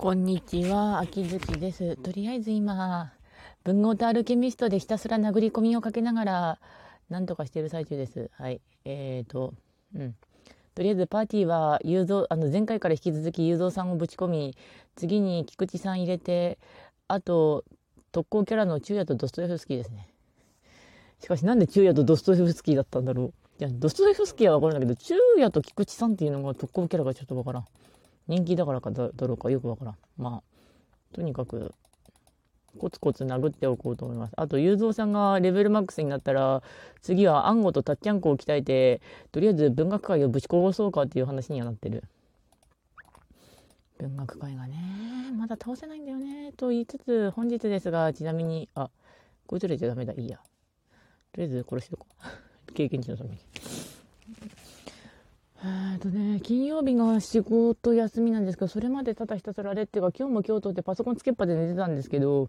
こんにちは、秋月です。とりあえず今、文豪とアルケミストでひたすら殴り込みをかけながら、なんとかしてる最中です。はい。えーと、うん。とりあえずパーティーは、雄三、あの、前回から引き続き雄三さんをぶち込み、次に菊池さん入れて、あと、特攻キャラの昼夜とドストエフスキーですね。しかしなんで昼夜とドストエフスキーだったんだろう。いや、ドストエフスキーはわかるんだけど、昼夜と菊池さんっていうのが特攻キャラがちょっとわからん。人気だからかだろうかよくわからん。まあ、とにかく、コツコツ殴っておこうと思います。あと、雄三さんがレベルマックスになったら、次は暗号とタッチャンコを鍛えて、とりあえず文学界をぶち殺そうかっていう話にはなってる。文学界がね、まだ倒せないんだよね、と言いつつ、本日ですが、ちなみに、あ、こいつらじゃダメだ、いいや。とりあえず殺しとこう。経験値のために。とね、金曜日が仕事休みなんですけど、それまでただひたすらあれっていうか、今日も今日とってパソコンつけっぱで寝てたんですけど、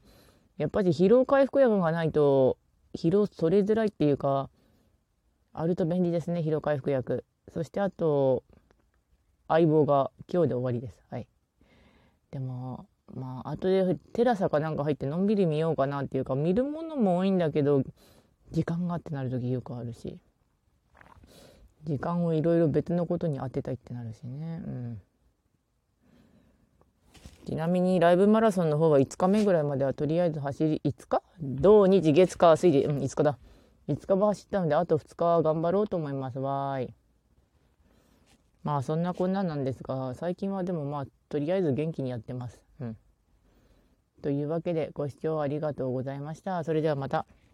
やっぱり疲労回復薬がないと、疲労取れづらいっていうか、あると便利ですね、疲労回復薬。そしてあと、相棒が今日で終わりです。はい。でも、まあ、後でテラサかなんか入ってのんびり見ようかなっていうか、見るものも多いんだけど、時間がってなる時よくあるし。時間をいろいろ別のことに当てたいってなるしね。うん。ちなみにライブマラソンの方は5日目ぐらいまではとりあえず走り、5日？土日月火水で、うん、5日だ。5日も走ったので、あと2日は頑張ろうと思います。わーい。まあそんなこんななんですが、最近はでもまあとりあえず元気にやってます。うん。というわけでご視聴ありがとうございました。それではまた。